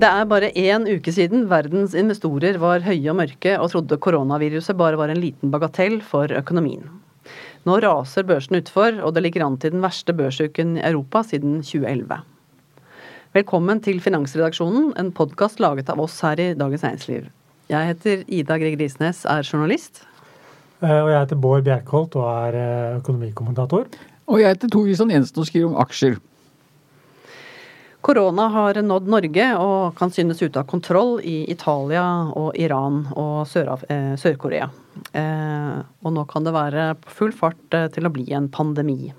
Det er bare én uke siden verdens investorer var høye og mørke og trodde koronaviruset bare var en liten bagatell for økonomien. Nå raser børsen utfor, og det ligger an til den verste børsuken i Europa siden 2011. Velkommen til Finansredaksjonen, en podkast laget av oss her i Dagens Næringsliv. Jeg heter Ida Greg Risnes, er journalist. Eh, og jeg heter Bård Bjerkholt og er eh, økonomikommentator. Og jeg heter Tor Kristian Jensen og skriver om aksjer. Korona har nådd Norge og kan synes ute av kontroll i Italia og Iran og eh, Sør-Korea. Eh, og nå kan det være på full fart eh, til å bli en pandemi.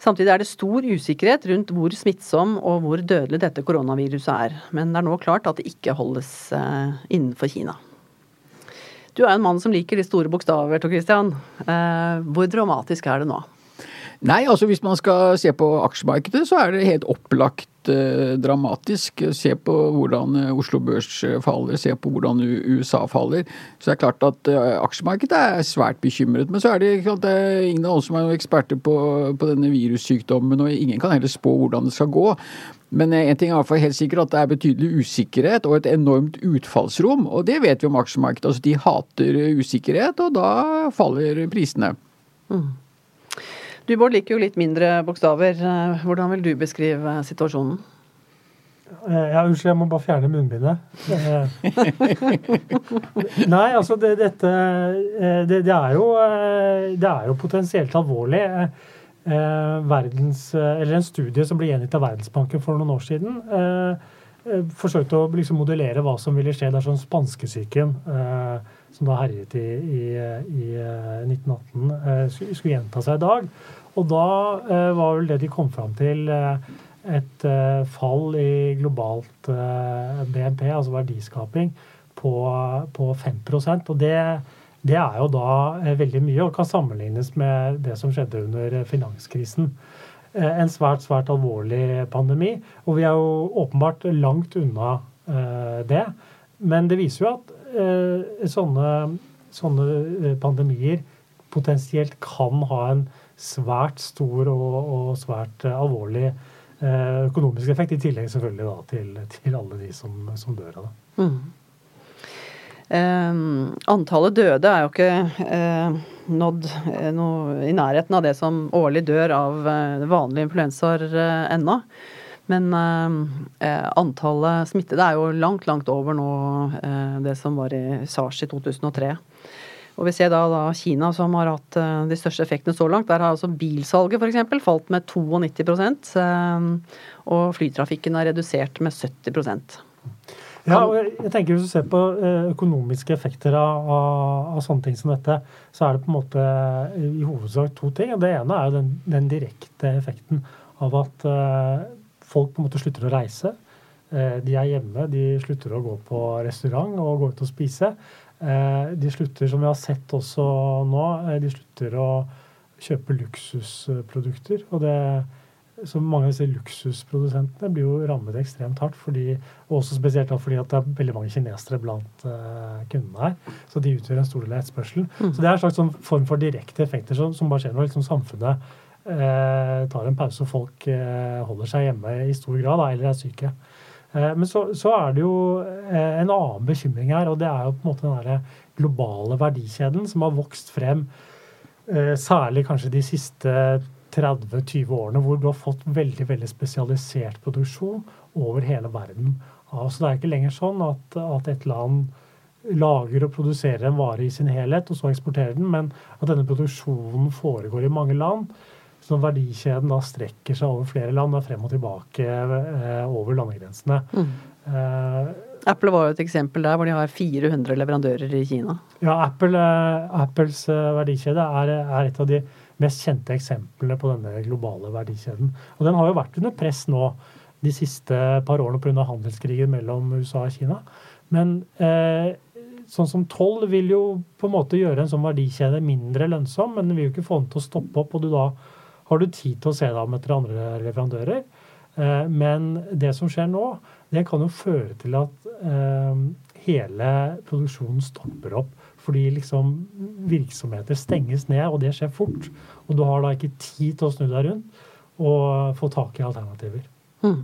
Samtidig er det stor usikkerhet rundt hvor smittsom og hvor dødelig dette koronaviruset er. Men det er nå klart at det ikke holdes innenfor Kina. Du er en mann som liker de store bokstaver, Tor Christian. Hvor dramatisk er det nå? Nei, altså hvis man skal se på aksjemarkedet, så er det helt opplagt eh, dramatisk. Se på hvordan eh, Oslo Børs eh, faller, se på hvordan USA faller. Så det er klart at eh, aksjemarkedet er svært bekymret. Men så er det, det er ingen av oss som er eksperter på, på, denne virussykdommen, og ingen kan heller spå hvordan det skal gå. Men én en ting er helt sikkert at det er betydelig usikkerhet og et enormt utfallsrom. Og det vet vi om aksjemarkedet. Altså de hater usikkerhet, og da faller prisene. Mm. Du Bård liker jo litt mindre bokstaver. Eh, hvordan vil du beskrive situasjonen? Eh, ja, Unnskyld, jeg må bare fjerne munnbindet. Nei, altså det, dette det, det, er jo, det er jo potensielt alvorlig. Verdens, eller En studie som ble gjengitt av Verdensbanken for noen år siden, forsøkte å liksom modellere hva som ville skje dersom spanskesyken, som da herjet i, i, i 1918, skulle gjenta seg i dag. Og da eh, var vel det de kom fram til eh, et eh, fall i globalt BNP, altså verdiskaping, på, på 5 Og det, det, er jo da veldig mye og kan sammenlignes med det som skjedde under finanskrisen. En svært, svært alvorlig pandemi. Og vi er jo åpenbart langt unna det. Men det viser jo at sånne, sånne pandemier potensielt kan ha en svært stor og, og svært eh, alvorlig eh, økonomisk effekt, i tillegg selvfølgelig da, til, til alle de som, som dør av det. Mm. Eh, antallet døde er jo ikke eh, nådd eh, noe i nærheten av det som årlig dør av eh, vanlige influensaer ennå. Men antallet smittede er jo langt, langt over nå det som var i SARS i 2003. Og vi ser da, da, Kina som har hatt eh, de største effektene så langt. Der har altså bilsalget f.eks. falt med 92 uh, eh, og flytrafikken er redusert med 70% ja, og jeg tenker Hvis du ser på uh, økonomiske effekter av, av, av, sånne ting som dette, så er det på en måte i hovedsak to ting. Det ene er jo den, den direkte effekten av at folk på en måte slutter å reise. De er hjemme, de slutter å gå på restaurant og gå ut og spise. Eh, de slutter, som vi har sett også nå, eh, de slutter å kjøpe luksusprodukter. Og det, så mange av disse luksusprodusentene blir jo rammet ekstremt hardt. Fordi, og også spesielt fordi at det er veldig mange kinesere blant kundene her. Så de utgjør en stor del av etterspørselen. Mm. Så det er en slags sånn form for direkte effekter som, som bare skjer når liksom samfunnet eh, tar en pause og folk eh, holder seg hjemme i stor grad, eller er syke. Eh, men så, så, er det jo eh, en annen bekymring her, og det er jo på en måte den der globale verdikjeden som har vokst frem, eh, særlig kanskje de siste 30-20 årene, hvor du har fått veldig veldig spesialisert produksjon over hele verden. Så det er ikke lenger sånn at, at et land lager og produserer en vare i sin helhet, og så eksporterer den, men at denne produksjonen foregår i mange land. Så verdikjeden da strekker seg over flere land, da frem og tilbake eh, over landegrensene. Mm. Eh, Apple var jo et eksempel der, hvor de har 400 leverandører i Kina. Ja, Apple, eh, Apples eh, verdikjede er, er, et av de mest kjente eksemplene på denne globale verdikjeden. Og den har jo vært under press nå de siste par årene pga. handelskrigen mellom USA og Kina. Men eh, sånn som toll vil jo på en måte gjøre en sånn verdikjede mindre lønnsom, men den vil jo ikke få den til å stoppe opp, og du da har du tid til å se deg om etter andre leverandører. Eh, men det som skjer nå, det kan jo føre til at eh, hele produksjonen stopper opp. Fordi liksom virksomheter stenges ned, og det skjer fort. Og du har da ikke tid til å snu deg rundt og få tak i alternativer. Mm.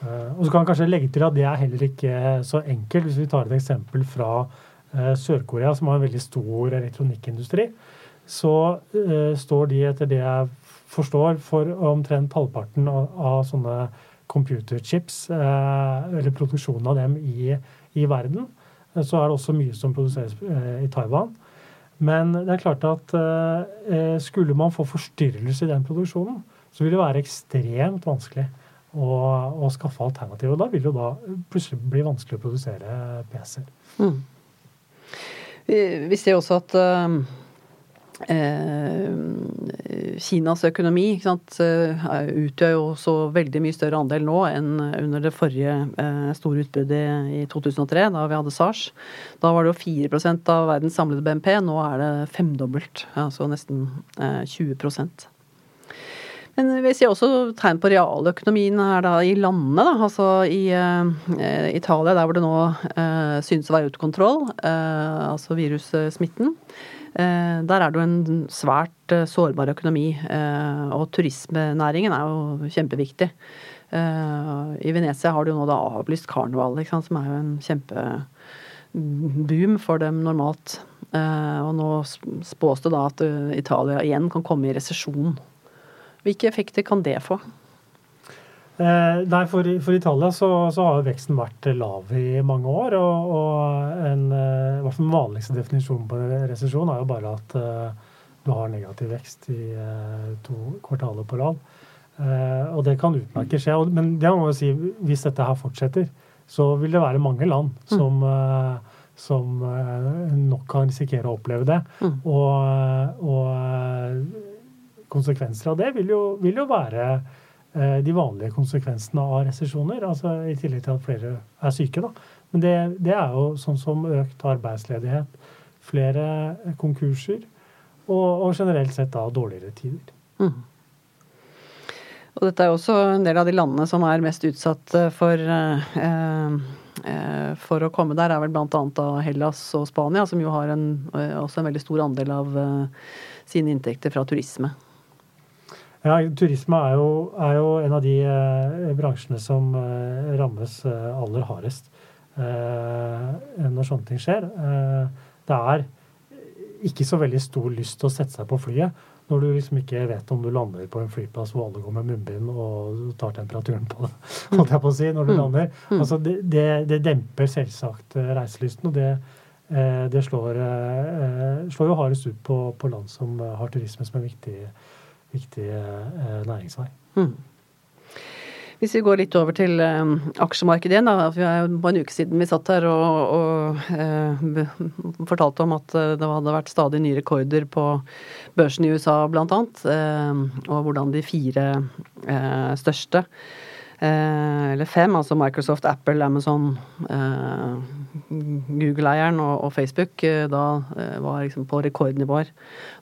Og så kan jeg kanskje legge til at det er heller ikke så enkelt. Hvis vi tar et eksempel fra Sør-Korea, som har en veldig stor elektronikkindustri, så uh, står de, etter det jeg forstår, for omtrent halvparten av, av sånne computerchips, eller produksjonen av dem i, i verden. Så er det også mye som produseres i Taiwan. Men det er klart at skulle man få forstyrrelse i den produksjonen, så vil det være ekstremt vanskelig å, å skaffe alternativer. Da vil det da plutselig bli vanskelig å produsere PC-er. Mm. Vi, vi, ser også at uh, eh, Kinas økonomi sant, uh, utgjør jo så veldig mye større andel nå enn under det forrige uh, store utbruddet i 2003, da vi hadde SARS. Da var det jo 4% av verdens samlede BNP. Nå er det femdobbelt, altså nesten 20% men vi ser også tegn på realøkonomien her da i landene. Da. Altså i eh, Italia, der hvor det nå eh, synes å være ute kontroll, eh, altså virussmitten. Der er det jo en svært sårbar økonomi. og turismenæringen er jo kjempeviktig. I Venezia har de jo nå da avlyst karneval, som er jo en kjempeboom for dem normalt. og nå spås det da at Italia igjen kan komme i resesjon. Hvilke effekter kan det få? Eh, nei, for, for Italia så, så, har veksten vært lav i mange år. Og, og en, eh, den vanligste definisjonen på resesjon er jo bare at eh, du har negativ vekst i to kvartaler på rad. Eh, og det kan utmerket skje. Men det må jo si, hvis dette her fortsetter, så vil det være mange land mm. som, som nok kan risikere å oppleve det. Mm. og, og konsekvenser av det vil jo, vil jo være de vanlige konsekvensene av resesjoner. Altså I tillegg til at flere er syke. da. Men det, det, er jo sånn som økt arbeidsledighet, flere konkurser og, og generelt sett da dårligere tider. Mm. Og dette er jo også en del av de landene som er mest utsatt eh, for, eh, eh, for å komme der, er vel bl.a. Hellas og Spania, som jo har en, eh, også en veldig stor andel av eh, sine inntekter fra turisme. Ja, Turisme er jo, er jo en av de eh, bransjene som eh, rammes eh, aller hardest eh, når sånne ting skjer. Eh, det er ikke så veldig stor lyst til å sette seg på flyet når du liksom ikke vet om du lander på en flyplass hvor alle går med munnbind og tar temperaturen på det, holdt jeg på å si, når du mm. lander. Mm. Altså, det, det, det demper selvsagt eh, reiselysten, og det, det slår, slår, jo hardest ut på, på land som har turisme som en viktig viktig eh, næringsvei. Mm. Hvis vi går litt over til um, aksjemarkedet igjen. Da. Det var en uke siden vi satt her og, og eh, fortalte om at det hadde vært stadig nye rekorder på børsen i USA bl.a. Eh, og hvordan de fire eh, største Eh, eller fem, altså Microsoft, Apple, Amazon, eh, Google-eieren og, og, Facebook, eh, da var liksom på rekordnivåer.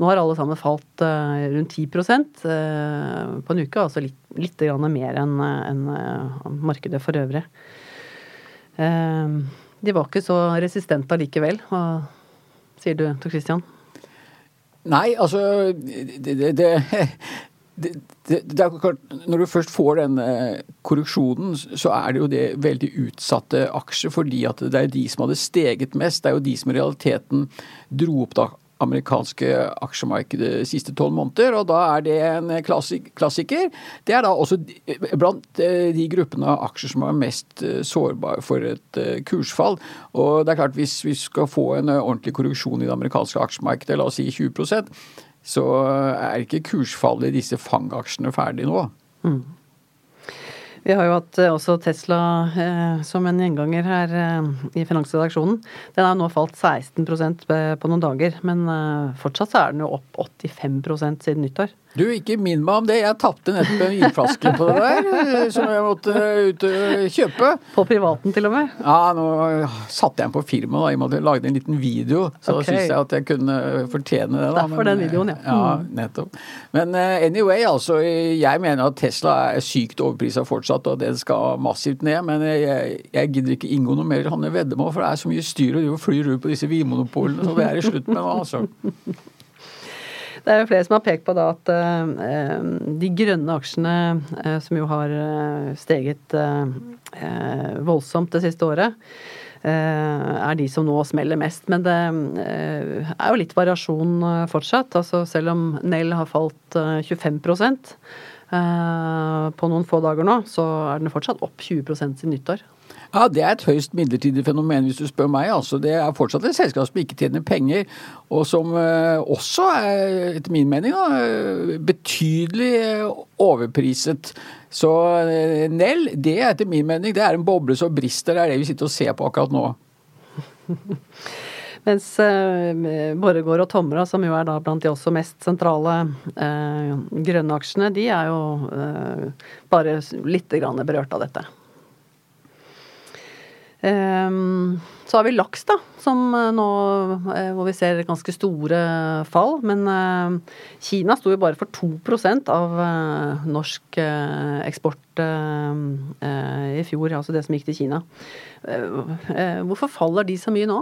Nå har alle sammen falt rundt 10% på en uke, altså litt, litt mer enn en, markedet for øvrig. de var ikke så resistente allikevel. Sier du, Tor Christian? Nei, altså det, det, det, det, det er klart, Når du først får den korruksjonen, så er det jo det veldig utsatte aksjer. Fordi at det er de som hadde steget mest. Det er jo de som i realiteten dro opp det amerikanske aksjemarkedet de siste tolv måneder. Og da er det en klassiker. Det er da også blant eh, de gruppene av aksjer som er mest eh, sårbare for et eh, kursfall. Og det er klart, hvis vi skal få en ordentlig korruksjon i det amerikanske aksjemarkedet, la oss si 20 så er ikke kursfallet i disse fangaksjene ferdig nå. Mm. Vi har jo hatt eh, også Tesla eh, som en gjenganger her eh, i finansredaksjonen. Den har nå falt 16% på noen dager, men eh, fortsatt så er den jo opp 85% siden nyttår. Du, ikke minn meg om det. Jeg tapte nettopp en vinflaske på det der, eh, som jeg måtte ut og kjøpe. På privaten til og med? Ja, nå satte jeg den på firmaet. I og med at jeg lagde en liten video, så okay. syns jeg at jeg kunne fortjene det. Da. Derfor Men, den videoen, ja. ja. Mm. nettopp. Men anyway, altså. Jeg mener at Tesla er sykt overprisa fortsatt, og den skal massivt ned. Men jeg, jeg gidder ikke inngå noe mer Hanne veddemål, for det er så mye styr og flyr rundt på disse vinmonopolene, så det er i slutt med nå, altså. Det er jo flere som har pekt på da at uh, de grønne aksjene, uh, som jo har uh, steget voldsomt det siste året, er de som nå smeller mest. Men det er jo litt variasjon fortsatt. Altså selv om Nell har falt 25 på noen få dager nå, så er den fortsatt opp 20% siden nyttår. Ja, Det er et høyst midlertidig fenomen, hvis du spør meg. altså. Det er fortsatt et selskap som ikke tjener penger, og som eh, også er, etter min mening, da, betydelig overpriset. Så eh, Nell, det er etter min mening, det er en boble som brister. Det er det vi sitter og ser på akkurat nå. Mens eh, Borregaard og Tomra, som jo er da blant de også mest sentrale eh, grønne aksjene, de er jo eh, bare litt berørt av dette. Ehm, så har vi laks, da, som eh, nå eh, hvor vi ser ganske store fall. Men eh, Kina sto jo bare for 2% av norsk eksport i fjor, altså det som gikk til Kina. Hvorfor faller de så mye nå?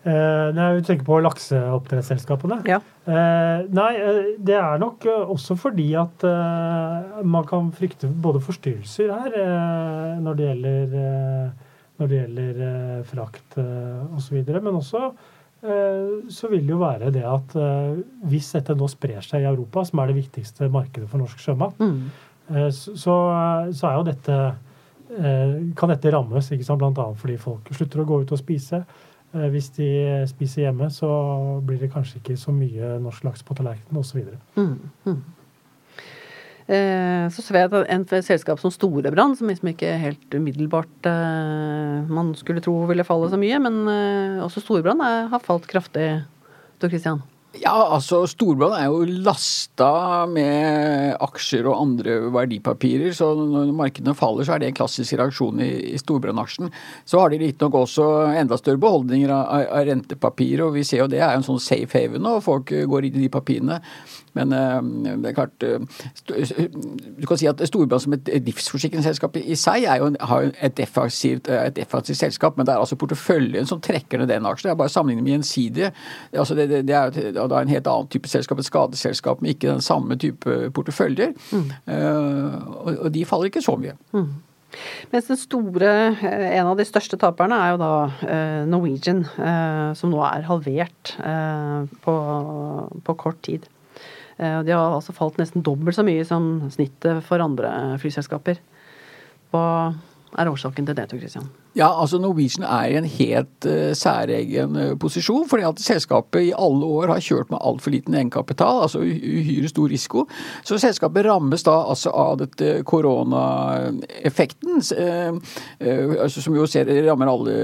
Eh, nei, jeg tenker på lakseoppdrettsselskapene ja. eh, Nei, det er nok også fordi at eh, man kan frykte både forstyrrelser her eh, når det gjelder, eh, når det gjelder eh, frakt eh, osv. Men også så vil det jo være det at hvis dette nå sprer seg i Europa, som er det viktigste markedet for norsk sjømat, mm. så, så, er jo dette kan dette rammes, ikke sant? bl.a. fordi folk slutter å gå ut og spise. Eh, hvis de spiser hjemme, så blir det kanskje ikke så mye norsk laks på tallerkenen osv. Mm, mm. Eh, så ser jeg at en selskap som Storebrand, som liksom ikke helt umiddelbart eh, man skulle tro ville falle så mye, men eh, også Storebrand har falt kraftig, Tor Christian? Ja, altså Storbrann er jo lasta med aksjer og andre verdipapirer. Så når markedene faller, så er det en klassisk reaksjon i, i Storbrann-aksjen. Så har de riktignok også enda større beholdninger av, av, rentepapir, og vi ser jo det er en sånn safe haven, og folk går inn i de papirene. Men uh, det er klart uh, Du kan si at Storebrand som et livsforsikringsselskap i seg er jo et defensivt, et defensivt selskap, men det er altså porteføljen som trekker ned den aksjen. Det er bare sammenlignet med gjensidige. Altså det, det, det, er da en helt annen type selskap, et skadeselskap med ikke den samme type porteføljer. Mm. Og, og, de faller ikke så mye. Mm. Mens den store, en av de største taperne er jo da Norwegian, som nå er halvert på, på kort tid. Eh, de har altså falt nesten dobbelt så mye som snittet for andre flyselskaper. Hva er årsaken til det, Tor Christian? Ja, altså Norwegian er i en helt uh, særegen uh, posisjon. fordi at selskapet i alle år har kjørt med altfor liten egenkapital, altså uhyre stor risiko. Så selskapet rammes da altså av dette koronaeffekten, uh, som jo ser, rammer alle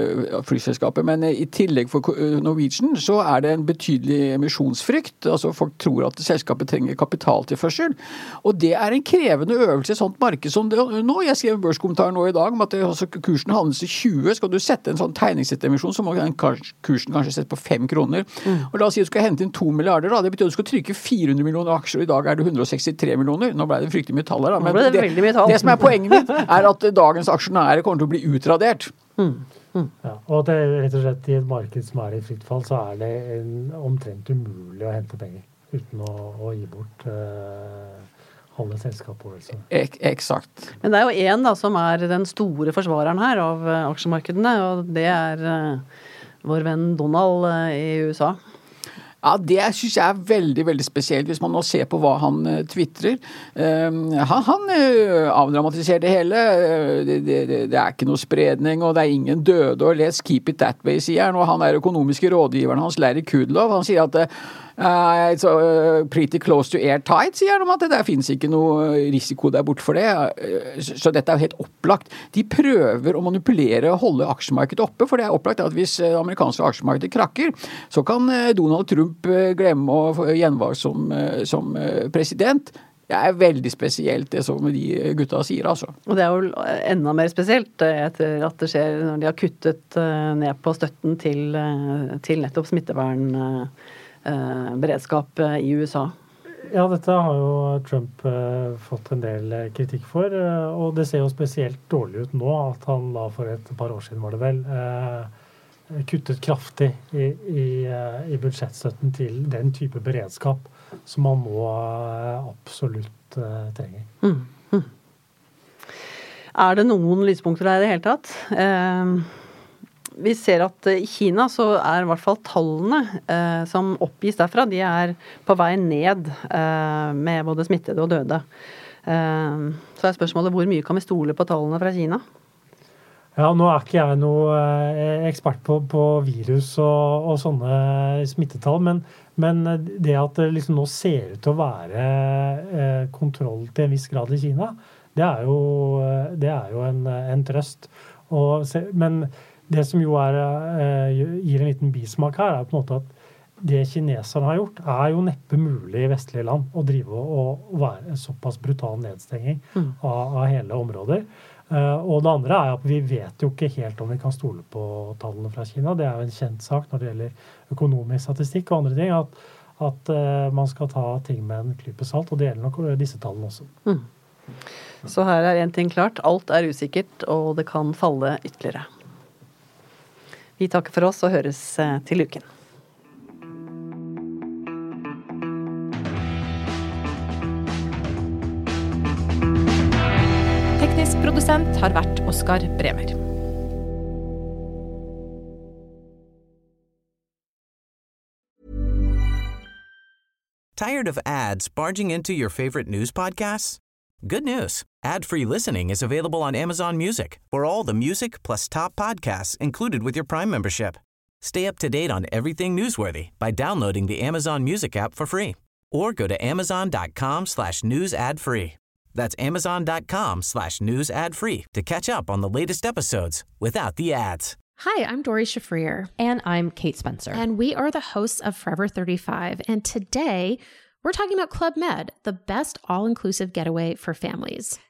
flyselskaper. Men i tillegg for Norwegian så er det en betydelig emisjonsfrykt. altså Folk tror at selskapet trenger kapitaltilførsel. Og det er en krevende øvelse i et sånt marked som det nå. Jeg skrev en børskommentar nå i dag om at altså, kursen handles i 20, skal du sette en sånn tegningssettemisjon, så må den kursen kanskje sette på 5 kroner. Mm. Og La oss si du skal hente inn 2 milliarder. da, Det betyr at du skal trykke 400 millioner aksjer, og i dag er det 163 millioner. Nå ble det fryktelig mye tall her, da. Men det, det, det, som er poenget mitt, er at dagens aksjonærer kommer til å bli utradert. Mm. Mm. Ja, og det rett og slett i et marked som er i fritt fall, så er det en, omtrent umulig å hente penger uten å, å gi bort uh, halve selskapet. Ek, eksakt. Men det er jo én som er den store forsvareren her av uh, aksjemarkedene, og det er uh, vår venn Donald i USA. Ja, Det syns jeg er veldig veldig spesielt, hvis man nå ser på hva han uh, tvitrer. Uh, han, han uh, avdramatiserer det hele. Det, det, det, er ikke noe spredning, og det er ingen døde, og let's keep it that way, sier han. Og han er økonomiske rådgiveren hans, Larry Kudlov, han sier at Uh, it's uh, pretty close to airtight, sier han om at det der finnes ikke noe risiko der borte for det. Uh, så dette er jo helt opplagt. De prøver å manipulere og holde aksjemarkedet oppe, for det er opplagt at hvis det amerikanske aksjemarkedet krakker, så kan Donald Trump glemme å få gjenvalg som, som president. Det er veldig spesielt det som de gutta sier, altså. Og det er jo enda mer spesielt etter at det skjer når de har kuttet ned på støtten til, til nettopp smittevern Eh, beredskap eh, i USA. Ja, dette har jo Trump uh, fått en del kritikk for. Og det ser jo spesielt dårlig ut nå at han da for et par år siden, var det vel, kuttet kraftig i, i, i, budsjettstøtten til den type beredskap som man nå absolutt trenger. Mm. Mm. Er det noen lyspunkter der i det hele tatt? Vi ser at i Kina så er i hvert fall tallene eh, som oppgis derfra, de er på vei ned eh, med både smittede og døde. Eh, så er spørsmålet hvor mye kan vi stole på tallene fra Kina? Ja, Nå er ikke jeg noe eh, ekspert på, på virus og, og, sånne smittetall, men, men, det at det liksom nå ser ut til å være eh, kontroll til en viss grad i Kina, det er jo, eh, det er jo en, en trøst. Og, men det som jo er, eh, gir en liten bismak her, er på en måte at det kineserne har gjort, er jo neppe mulig i vestlige land å drive og, være en såpass brutal nedstenging mm. av, av, hele områder. Uh, og det andre er at vi vet jo ikke helt om vi kan stole på tallene fra Kina. Det er jo en kjent sak når det gjelder økonomisk statistikk og andre ting, at, at uh, man skal ta ting med en klype salt. Og det gjelder nok disse tallene også. Mm. Så her er én ting klart. Alt er usikkert, og det kan falle ytterligere. Vi takker for oss og høres eh, til uken. Teknisk produsent har vært Oskar Bremer. Tired of ads barging into your favorite news podcasts? Good news. Ad-free listening is available on Amazon Music for all the music plus top podcasts included with your Prime membership. Stay up to date on everything newsworthy by downloading the Amazon Music app for free or go to amazon.com slash news ad free. That's amazon.com slash news ad free to catch up on the latest episodes without the ads. Hi, I'm Dori Shafrir. And I'm Kate Spencer. And we are the hosts of Forever 35. And today we're talking about Club Med, the best all inclusive getaway for families.